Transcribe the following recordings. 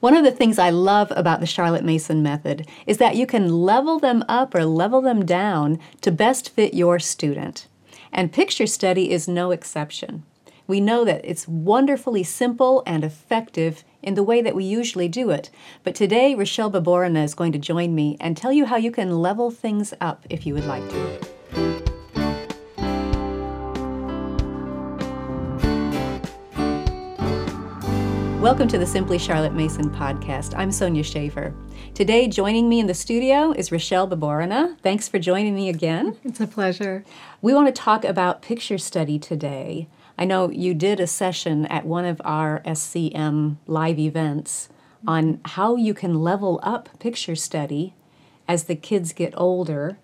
One of the things I love about the Charlotte Mason method is that you can level them up or level them down to best fit your student. And picture study is no exception. We know that it's wonderfully simple and effective in the way that we usually do it. But today, Richele Baburina is going to join me and tell you how you can level things up if you would like to. Welcome to the Simply Charlotte Mason podcast. I'm Sonya Shafer. Today, joining me in the studio is Richele Baburina. Thanks for joining me again. It's a pleasure. We want to talk about picture study today. I know you did a session at one of our SCM live events on how you can level up picture study as the kids get older.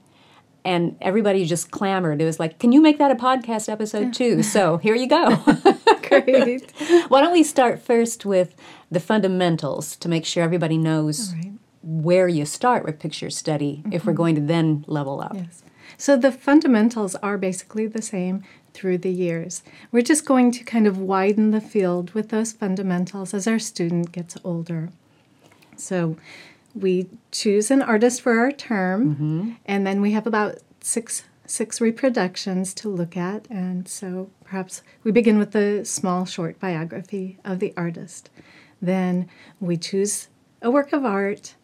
And everybody just clamored. It was like, can you make that a podcast episode too? So here you go. Great. Why don't we start first with the fundamentals to make sure everybody knows right. where you start with picture study if we're mm-hmm. going to then level up? Yes. So the fundamentals are basically the same through the years. We're just going to kind of widen the field with those fundamentals as our student gets older. So we choose an artist for our term, mm-hmm. and then we have about six six reproductions to look at. And so perhaps we begin with the small short biography of the artist. Then we choose a work of art.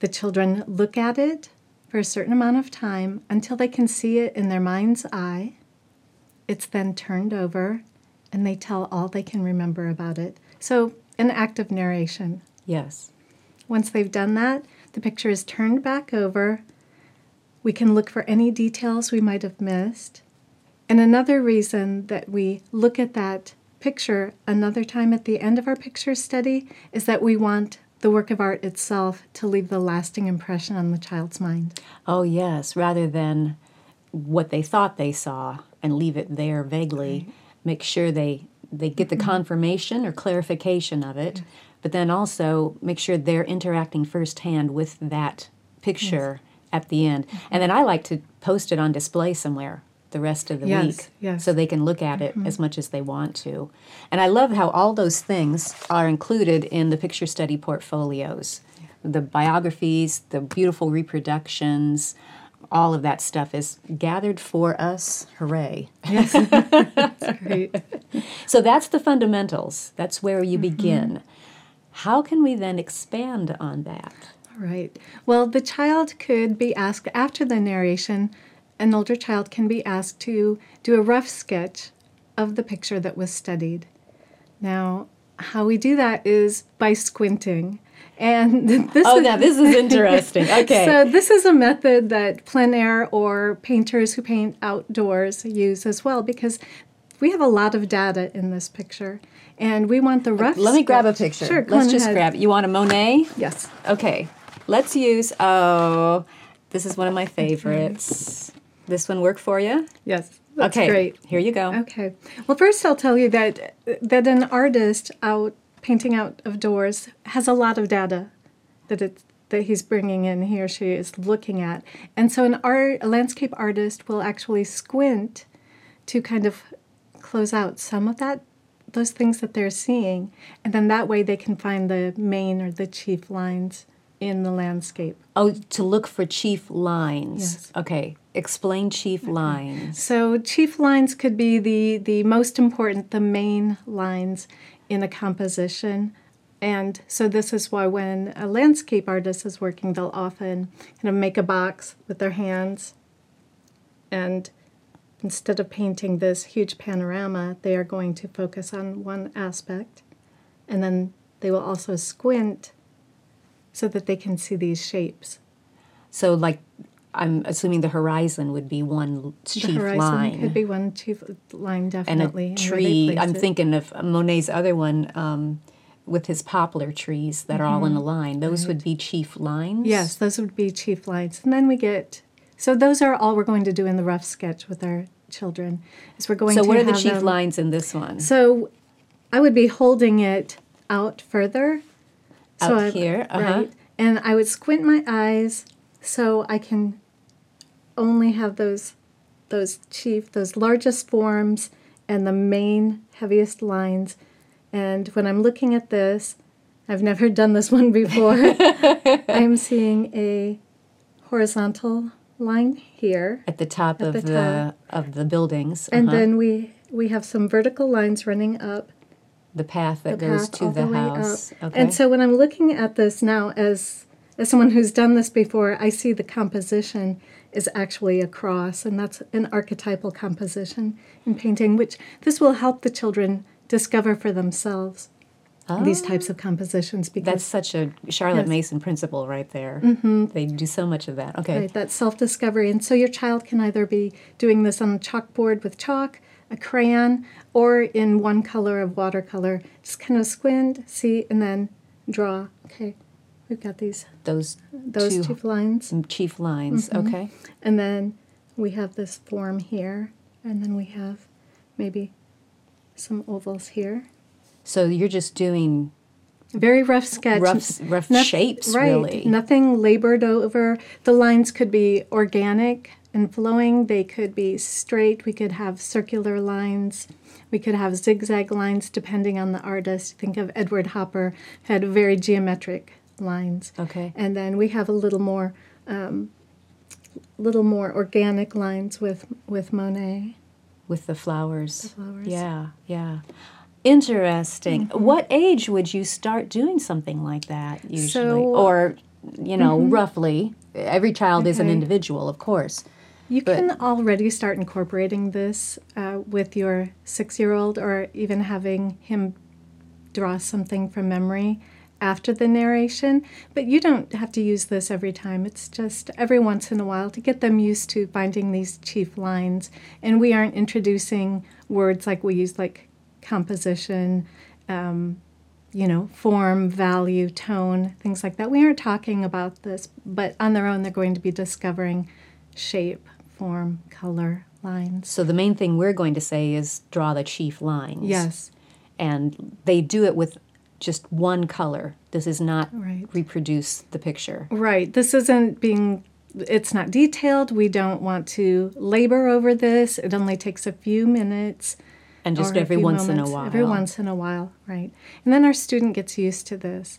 The children look at it for a certain amount of time until they can see it in their mind's eye. It's then turned over and they tell all they can remember about it. So, an act of narration. Yes. Once they've done that, the picture is turned back over. We can look for any details we might have missed. And another reason that we look at that picture another time at the end of our picture study is that we want the work of art itself to leave the lasting impression on the child's mind. Oh, yes. Rather than what they thought they saw and leave it there vaguely, make sure they they get the mm-hmm. confirmation or clarification of it, mm-hmm. but then also make sure they're interacting firsthand with that picture at the end. And then I like to post it on display somewhere the rest of the Yes, week yes. so they can look at it mm-hmm. as much as they want to. And I love how all those things are included in the picture study portfolios. The biographies, the beautiful reproductions, all of that stuff is gathered for us. Hooray. Great. So that's the fundamentals. That's where you mm-hmm. begin. How can we then expand on that? Right. Well, the child could be asked after the narration, an older child can be asked to do a rough sketch of the picture that was studied. Now, how we do that is by squinting. And this Oh, is, now this is interesting. Okay. so this is a method that plein air or painters who paint outdoors use as well because we have a lot of data in this picture, and we want the uh, rough. Let me grab a picture. Sure, Let's just ahead. grab it. You want a Monet? Yes. Okay. Let's use, oh, this is one of my favorites. This one work for you? Yes. That's okay. great. Here you go. Okay. Well, first I'll tell you that that an artist out painting out of doors has a lot of data that it's that he's bringing in. He or she is looking at, and so an art a landscape artist will actually squint to kind of close out some of that those things that they're seeing, and then that way they can find the main or the chief lines in the landscape. Oh, to look for chief lines. Yes. Okay. Explain chief mm-hmm. lines. So chief lines could be the the most important, the main lines in a composition. And so this is why when a landscape artist is working, they'll often kind of make a box with their hands. And instead of painting this huge panorama, they are going to focus on one aspect. And then they will also squint so that they can see these shapes. So, like, I'm assuming the horizon would be one The chief horizon line. could be one chief line, definitely. and they tree. I'm it. thinking of Monet's other one um, with his poplar trees that are all in a line. Those would be chief lines. Mm-hmm. Yes, those would be chief lines. And then we get, so those are all we're going to do in the rough sketch with our children. Is we're going to So, to what are the chief them- lines in this one? So I would be holding it out further. Out so here, uh-huh. Right. And I would squint my eyes so I can only have those those chief, those largest forms and the main heaviest lines. And when I'm looking at this, I've never done this one before. I'm seeing a horizontal line here, At the top At of the the, of the buildings. and uh-huh. then we we have some vertical lines running up the path that the goes path to the, the house. Okay. And so when I'm looking at this now as as someone who's done this before, I see the composition is actually a cross, and that's an archetypal composition in painting, which this will help the children discover for themselves these types of compositions because Oh. That's such a Charlotte Yes. Mason principle right there. Mm-hmm. They do so much of that. Okay. Right, that self discovery. And so your child can either be doing this on a chalkboard with chalk, a crayon, or in one color of watercolor. Just kind of squint, see, and then draw. Okay, we've got these, Those those two two lines. some chief lines. Mm-hmm. Okay. And then we have this form here, and then we have maybe some ovals here. So you're just doing Very rough sketch. rough rough Noth- shapes right. really. Nothing labored over. The lines could be organic and flowing. They could be straight. We could have circular lines. We could have zigzag lines depending on the artist. Think of Edward Hopper, had very geometric lines. Okay. And then we have a little more, um, little more organic lines with with Monet. with the flowers. The flowers. Yeah, yeah. Interesting. Mm-hmm. What age would you start doing something like that usually? So- Mm-hmm. or, you know, roughly. Every child is an individual, of course. You But- can already start incorporating this uh, with your six year old or even having him draw something from memory after the narration. But you don't have to use this every time. It's just every once in a while to get them used to finding these chief lines. And we aren't introducing words like we use, like composition. Um, you know, form, value, tone, things like that. We aren't talking about this, but on their own, they're going to be discovering shape, form, color, lines. So the main thing we're going to say is draw the chief lines. Yes, And they do it with just one color. This is not Right. reproduce the picture. right. This isn't being, it's not detailed. We don't want to labor over this. It only takes a few minutes. And just every once in a while. Every once in a while, right. And then our student gets used to this.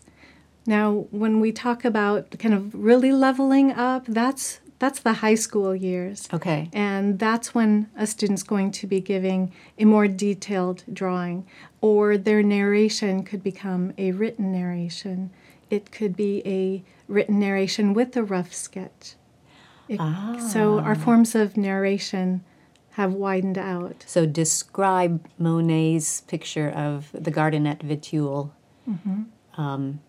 Now, when we talk about kind of really leveling up, that's that's the high school years. Okay. And that's when a student's going to be giving a more detailed drawing, or their narration could become a written narration. It could be a written narration with a rough sketch. It- So our forms of narration have widened out. So describe Monet's picture of the garden at Vétheuil Mm-hmm. um,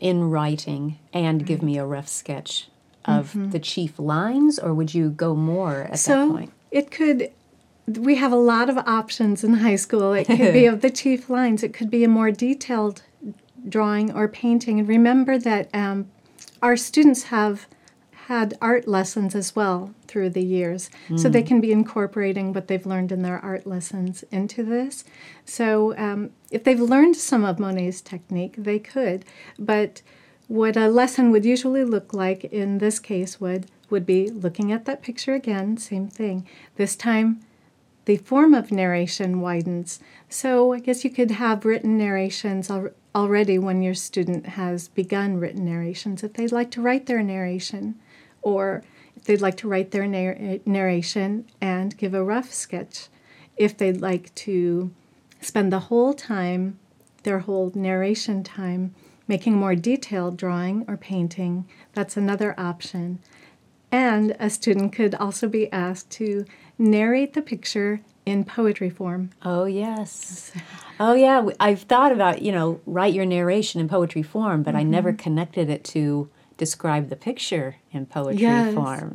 in writing and give me a rough sketch of the chief lines, or would you go more at that Mm-hmm. So point? it could. We have a lot of options in high school. It could be of the chief lines. It could be a more detailed drawing or painting. And remember that um, our students have had art lessons as well through the years, so they can be incorporating what they've learned in their art lessons into this. So um, if they've learned some of Monet's technique, they could. But what a lesson would usually look like in this case would would be looking at that picture again, same thing. This time the form of narration widens. So I guess you could have written narrations al- already when your student has begun written narrations if they'd like to write their narration or if they'd like to write their narr- narration and give a rough sketch. If they'd like to spend the whole time, their whole narration time, making a more detailed drawing or painting, that's another option. And a student could also be asked to narrate the picture in poetry form. Oh yes. Oh yeah. I've thought about you know write your narration in poetry form, but I never Mm-hmm. connected it to describe the picture in poetry Yes. form.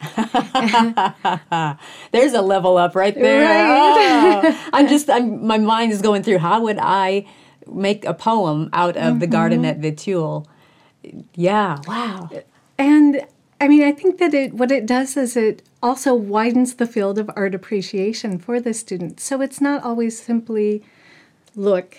There's a level up right there. Right. Oh, I'm just I'm my mind is going through how would I make a poem out of the garden Mm-hmm. at Vétheuil. Yeah. Wow. And I mean, I think that it what it does is it also widens the field of art appreciation for the student. So it's not always simply look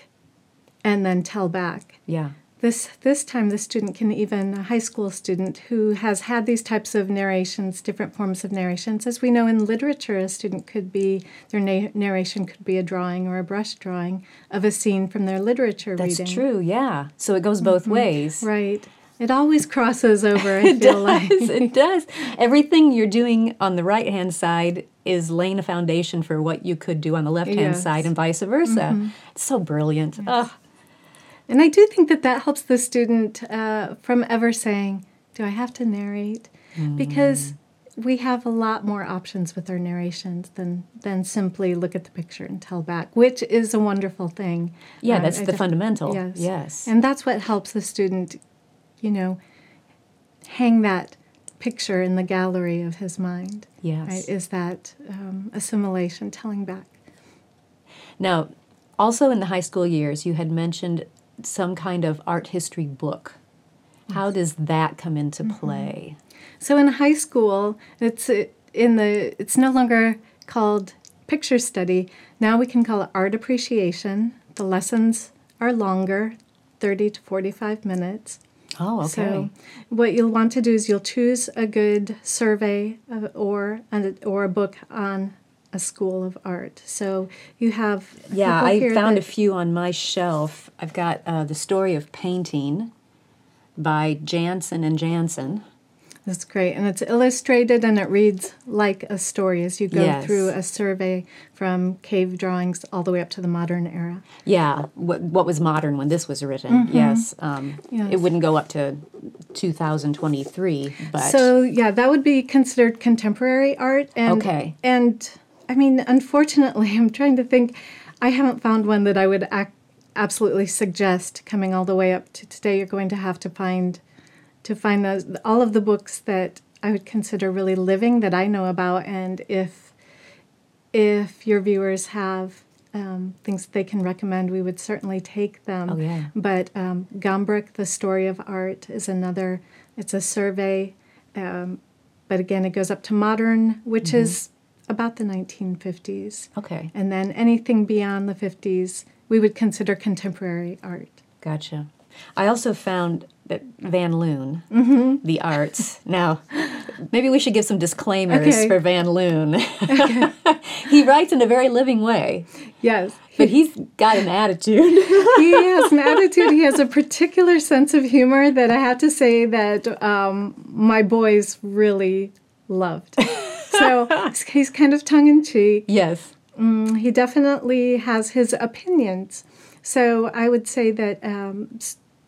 and then tell back. Yeah. This this time the student can even a high school student who has had these types of narrations different forms of narrations as we know in literature a student could be their na- narration could be a drawing or a brush drawing of a scene from their literature That's reading That's true, yeah. So it goes both ways. right it always crosses over i It feel does. like it does. Everything you're doing on the right hand side is laying a foundation for what you could do on the left hand Yes. Mm-hmm. side, and vice versa. It's so brilliant. Ugh. And I do think that that helps the student uh, from ever saying, Do I have to narrate? Because we have a lot more options with our narrations than, than simply look at the picture and tell back, which is a wonderful thing. Yeah, Uh, that's I the def- fundamental. Yes. Yes. And that's what helps the student, you know, hang that picture in the gallery of his mind. Yes. Right? Is that um, assimilation, telling back. Now, also in the high school years, you had mentioned some kind of art history book. How does that come into Mm-hmm. play? So in high school, it's uh, in the it's no longer called picture study. Now we can call it art appreciation. The lessons are longer, 30 to 45 minutes. Oh, okay. So what you'll want to do is you'll choose a good survey of, or or a book on a school of art. So you have yeah, I found that- a few on my shelf. I've got uh, The Story of Painting by Janson and Janson. That's great. And it's illustrated and it reads like a story as you go Yes. through a survey from cave drawings all the way up to the modern era. Yeah, what, what was modern when this was written? Yes, um, Mm-hmm. Yes. it wouldn't go up to 2023, but So, yeah, that would be considered contemporary art. And, Okay. And I mean, unfortunately, I'm trying to think, I haven't found one that I would ac- absolutely suggest coming all the way up to today. You're going to have to find to find those all of the books that I would consider really living that I know about, and if if your viewers have um, things that they can recommend, we would certainly take them. Oh, yeah. But um, Gombrich, The Story of Art, is another. It's a survey, um, but again, it goes up to modern, which is about the 1950s. okay, And then anything beyond the 50s, we would consider contemporary art. gotcha. I also found that Van Loon, Mm-hmm. the arts. Now, maybe we should give some disclaimers Okay. for Van Loon. Okay. he writes in a very living way, Yes. but he's got an attitude. he has an attitude. He has a particular sense of humor that I have to say that um, my boys really loved. So he's kind of tongue in cheek. yes. He definitely has his opinions. So I would say that um,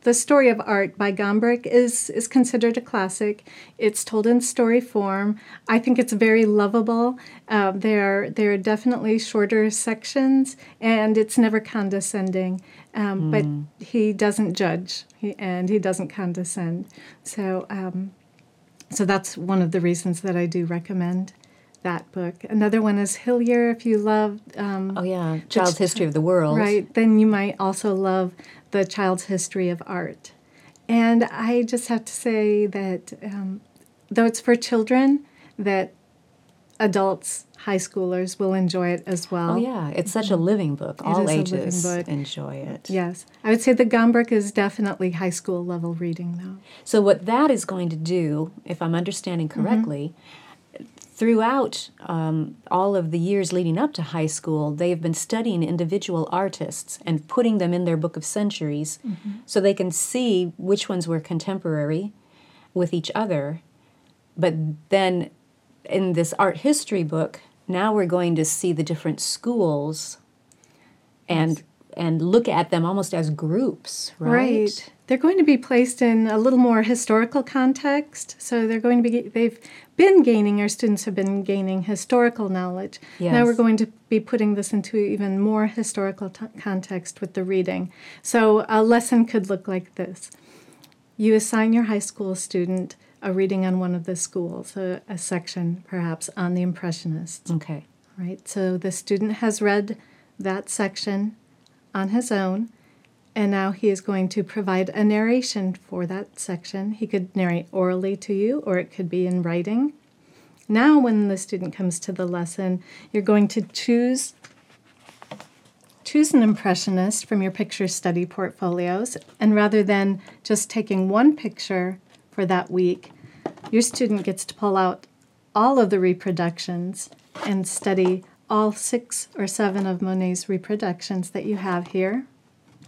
the story of art by Gombrich is is considered a classic. It's told in story form. I think it's very lovable. Uh, there there are definitely shorter sections, and it's never condescending. Um, But he doesn't judge, he, and he doesn't condescend. So um, so that's one of the reasons that I do recommend that book. Another one is Hillyer. If you love um, Oh yeah, Child's History of the World. Right. Then you might also love The Child's History of Art. And I just have to say that um, though it's for children, that adults, high schoolers will enjoy it as well. Oh yeah, it's such a living book. All is a living ages book. enjoy it. Yes. I would say the Gombrich is definitely high school level reading, though. So what that is going to do, if I'm understanding Mm-hmm. correctly, throughout um, all of the years leading up to high school, they have been studying individual artists and putting them in their book of centuries, Mm-hmm. so they can see which ones were contemporary with each other. But then, in this art history book, now we're going to see the different schools, and and look at them almost as groups, right? Right. They're going to be placed in a little more historical context. So they're going to be, they've been gaining, our students have been gaining historical knowledge. Now we're going to be putting this into even more historical t- context with the reading. So a lesson could look like this you assign your high school student a reading on one of the schools, a, a section perhaps on the Impressionists Okay. right? So the student has read that section on his own, and now he is going to provide a narration for that section. He could narrate orally to you, or it could be in writing. Now, when the student comes to the lesson, you're going to choose choose an impressionist from your picture study portfolios, and rather than just taking one picture for that week, your student gets to pull out all of the reproductions and study all six or seven of Monet's reproductions that you have here.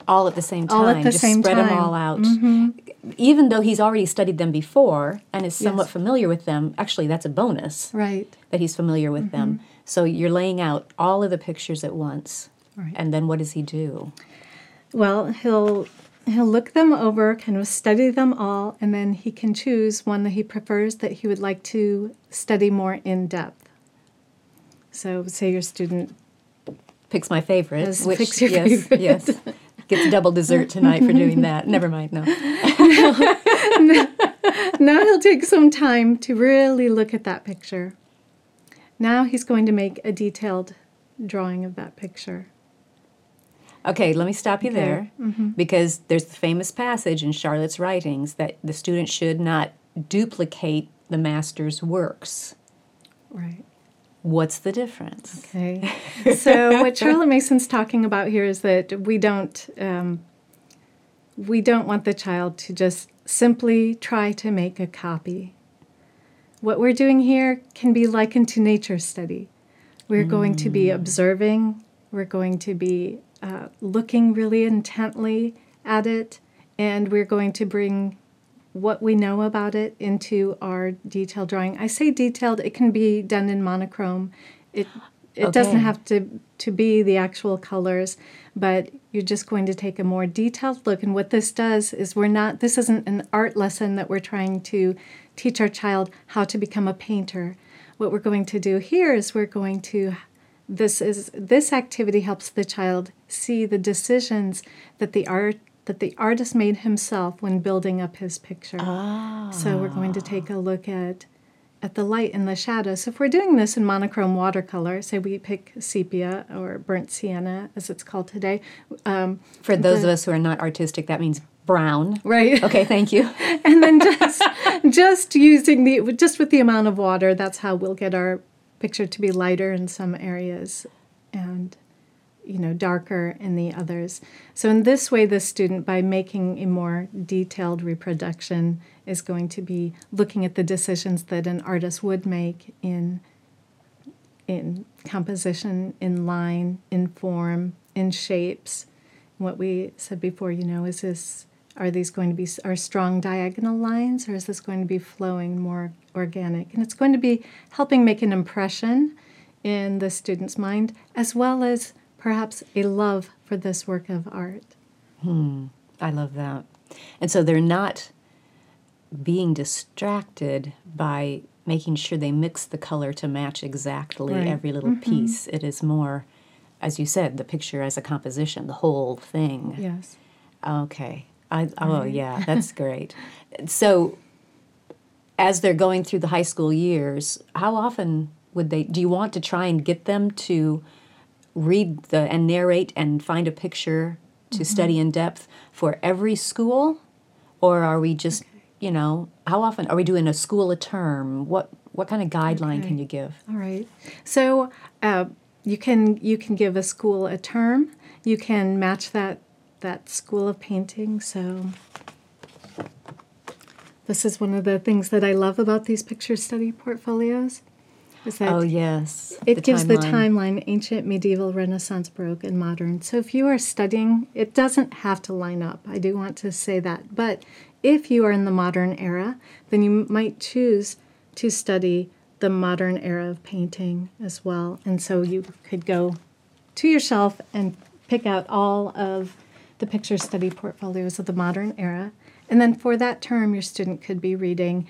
All at the same time. All at the Just same spread them time. Mm-hmm. all out. Even though he's already studied them before and is somewhat Yes. familiar with them, actually, that's a bonus Right. that he's familiar with them. Mm-hmm. So you're laying out all of the pictures at once. Right. And then what does he do? Well, he'll he'll look them over, kind of study them all, and then he can choose one that he prefers that he would like to study more in depth. So, say your student Picks my favorite. Yes, which, picks your yes, favorite. yes. Gets double dessert tonight for doing that. Never mind, no. now he'll take some time to really look at that picture. Now he's going to make a detailed drawing of that picture. Okay, let me stop you Okay, there because there's the famous passage in Charlotte's writings that the student should not duplicate the master's works. Right. What's the difference? Okay. So what Charlotte Mason's talking about here is that we don't um, we don't want the child to just simply try to make a copy. What we're doing here can be likened to nature study. We're going to be observing. We're going to be uh, looking really intently at it, and we're going to bring what we know about it into our detailed drawing. I say detailed; it can be done in monochrome. It it doesn't have to to be the actual colors, but you're just going to take a more detailed look. And what this does is we're not. This isn't an art lesson that we're trying to teach our child how to become a painter. What we're going to do here is we're going to this is this activity helps the child see the decisions that the art that the artist made himself when building up his picture. So we're going to take a look at at the light and the shadow. So if we're doing this in monochrome watercolor, say we pick sepia or burnt sienna as it's called today, um, For those The- of us who are not artistic, that means brown. right? Okay, thank you. and then just just using the just with the amount of water, that's how we'll get our picture to be lighter in some areas and you know darker in the others. So in this way, the student, by making a more detailed reproduction, is going to be looking at the decisions that an artist would make in in composition, in line, in form, in shapes. What we said before, you know, is this are these going to be are strong diagonal lines or is this going to be flowing more organic? And it's going to be helping make an impression in the student's mind as well as perhaps a love for this work of art. Hmm, I love that. And so they're not being distracted by making sure they mix the color to match exactly Right. every little piece. It is more, as you said, the picture as a composition, the whole thing. Yes. Okay. I, oh, yeah, that's great. So, as they're going through the high school years, how often would they? Do you want to try and get them to read the and narrate and find a picture to study in depth for every school, or are we just, you know, how often are we doing a school a term? What what kind of guideline Okay. can you give? All right. So uh, you can you can give a school a term. You can match that that school of painting. So this is one of the things that I love about these picture study portfolios. Is that Oh yes, it gives the timeline ancient, medieval, Renaissance, Baroque, and modern. So if you are studying, it doesn't have to line up. I do want to say that. But if you are in the modern era, then you might choose to study the modern era of painting as well. And so you could go to your shelf and pick out all of the picture study portfolios of the modern era. And then for that term, your student could be reading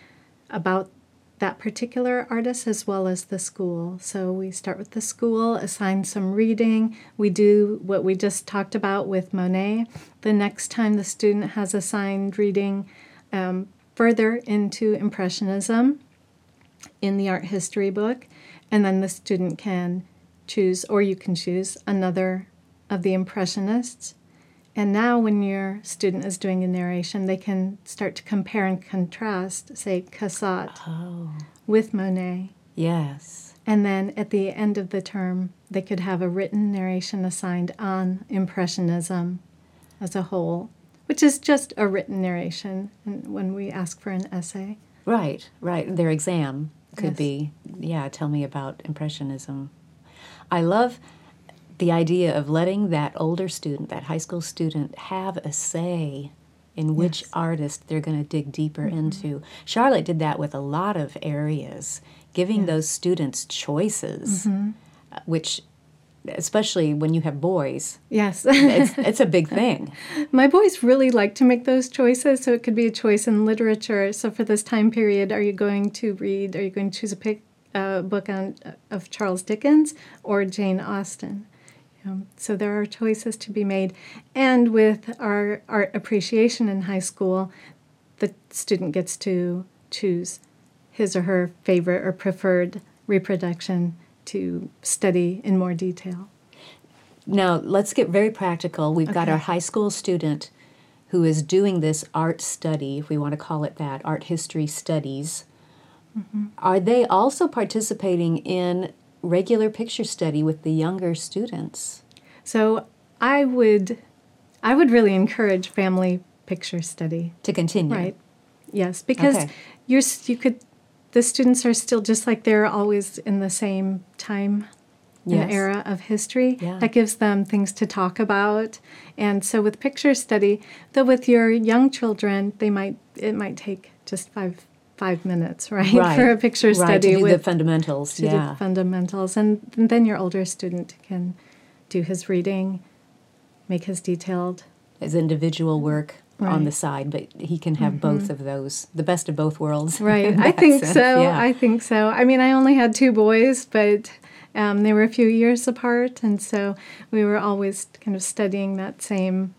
about that particular artist as well as the school. So we start with the school, assign some reading. We do what we just talked about with Monet. The next time the student has assigned reading um, further into Impressionism in the art history book, and then the student can choose, or you can choose another of the Impressionists. And now, when your student is doing a narration, they can start to compare and contrast, say, Cassatt Oh with Monet. yes. And then at the end of the term, they could have a written narration assigned on Impressionism as a whole, which is just a written narration when we ask for an essay. Right, right. Their exam could Yes. be, yeah, tell me about Impressionism. I love the idea of letting that older student, that high school student, have a say in which Yes. artist they're going to dig deeper into. Charlotte did that with a lot of areas, giving those students choices, uh, which, especially when you have boys, Yes. it's, it's a big thing. My boys really like to make those choices, so it could be a choice in literature. So for this time period, are you going to read? Are you going to choose a pick, uh, book on of Charles Dickens or Jane Austen? Um, so there are choices to be made, and with our art appreciation in high school, the student gets to choose his or her favorite or preferred reproduction to study in more detail. Now, let's get very practical. We've got our high school student who is doing this art study, if we want to call it that, art history studies. Mm-hmm. Are they also participating in regular picture study with the younger students? So I would, I would really encourage family picture study. To continue. Right. Yes, because Okay. you're you could, the students are still just like they're always in the same time. Yes. An era of history Yeah. that gives them things to talk about, and so with picture study, though with your young children, they might it might take just five five minutes, right, Right. for a picture Right, study to do with the fundamentals. to do yeah. the fundamentals, and then your older student can do his reading, make his detailed. His individual work on Right. Mm-hmm. the side, but he can have both of those, the best of both worlds. Right, I think sense, so. yeah. I think so. I mean, I only had two boys, but um, they were a few years apart, and so we were always kind of studying that same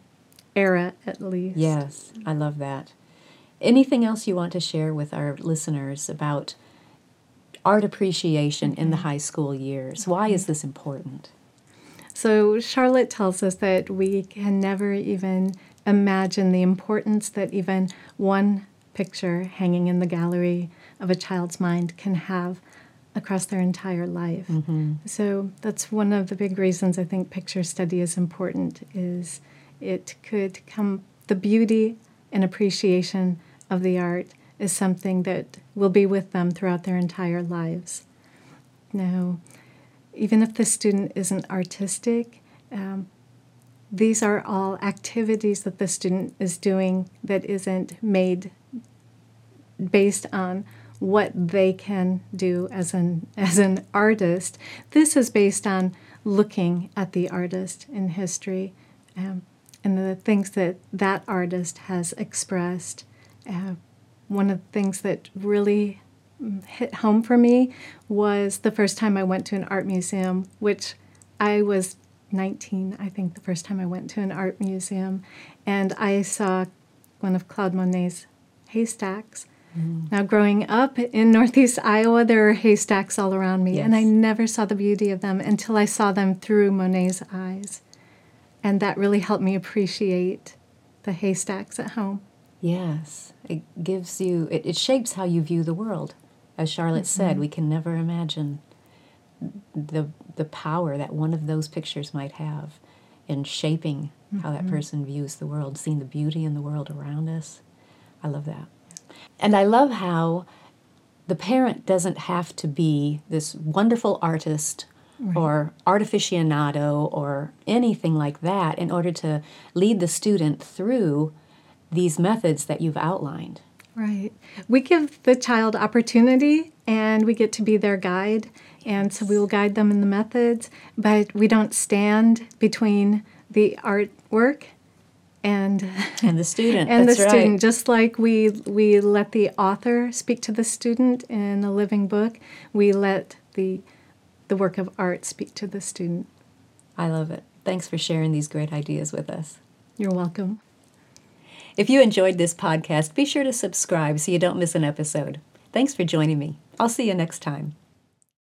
era at least. Yes, I love that. Anything else you want to share with our listeners about art appreciation in the high school years? Why is this important? So Charlotte tells us that we can never even imagine the importance that even one picture hanging in the gallery of a child's mind can have across their entire life. Mm-hmm. So that's one of the big reasons I think picture study is important is it could come the beauty and appreciation of the art is something that will be with them throughout their entire lives. Now, even if the student isn't artistic, um, these are all activities that the student is doing that isn't made based on what they can do as an as an artist. This is based on looking at the artist in history um, and the things that that artist has expressed. Uh, one of the things that really mm, hit home for me was the first time I went to an art museum, which I was 19, I think, the first time I went to an art museum, and I saw one of Claude Monet's haystacks. Now, growing up in Northeast Iowa, there are haystacks all around me, and I never saw the beauty of them until I saw them through Monet's eyes. And that really helped me appreciate the haystacks at home. Yes, it gives you, it, it shapes how you view the world. As Charlotte said, mm-hmm. we can never imagine the, the power that one of those pictures might have in shaping how that mm-hmm. person views the world, seeing the beauty in the world around us. I love that. And I love how the parent doesn't have to be this wonderful artist or artificionado or anything like that in order to lead the student through these methods that you've outlined. Right. We give the child opportunity and we get to be their guide. And so we will guide them in the methods, but we don't stand between the artwork and And the student, and that's the right. student just like we we let the author speak to the student in a living book, we let the the work of art speak to the student. I love it. Thanks for sharing these great ideas with us. You're welcome. If you enjoyed this podcast, be sure to subscribe so you don't miss an episode. Thanks for joining me. I'll see you next time.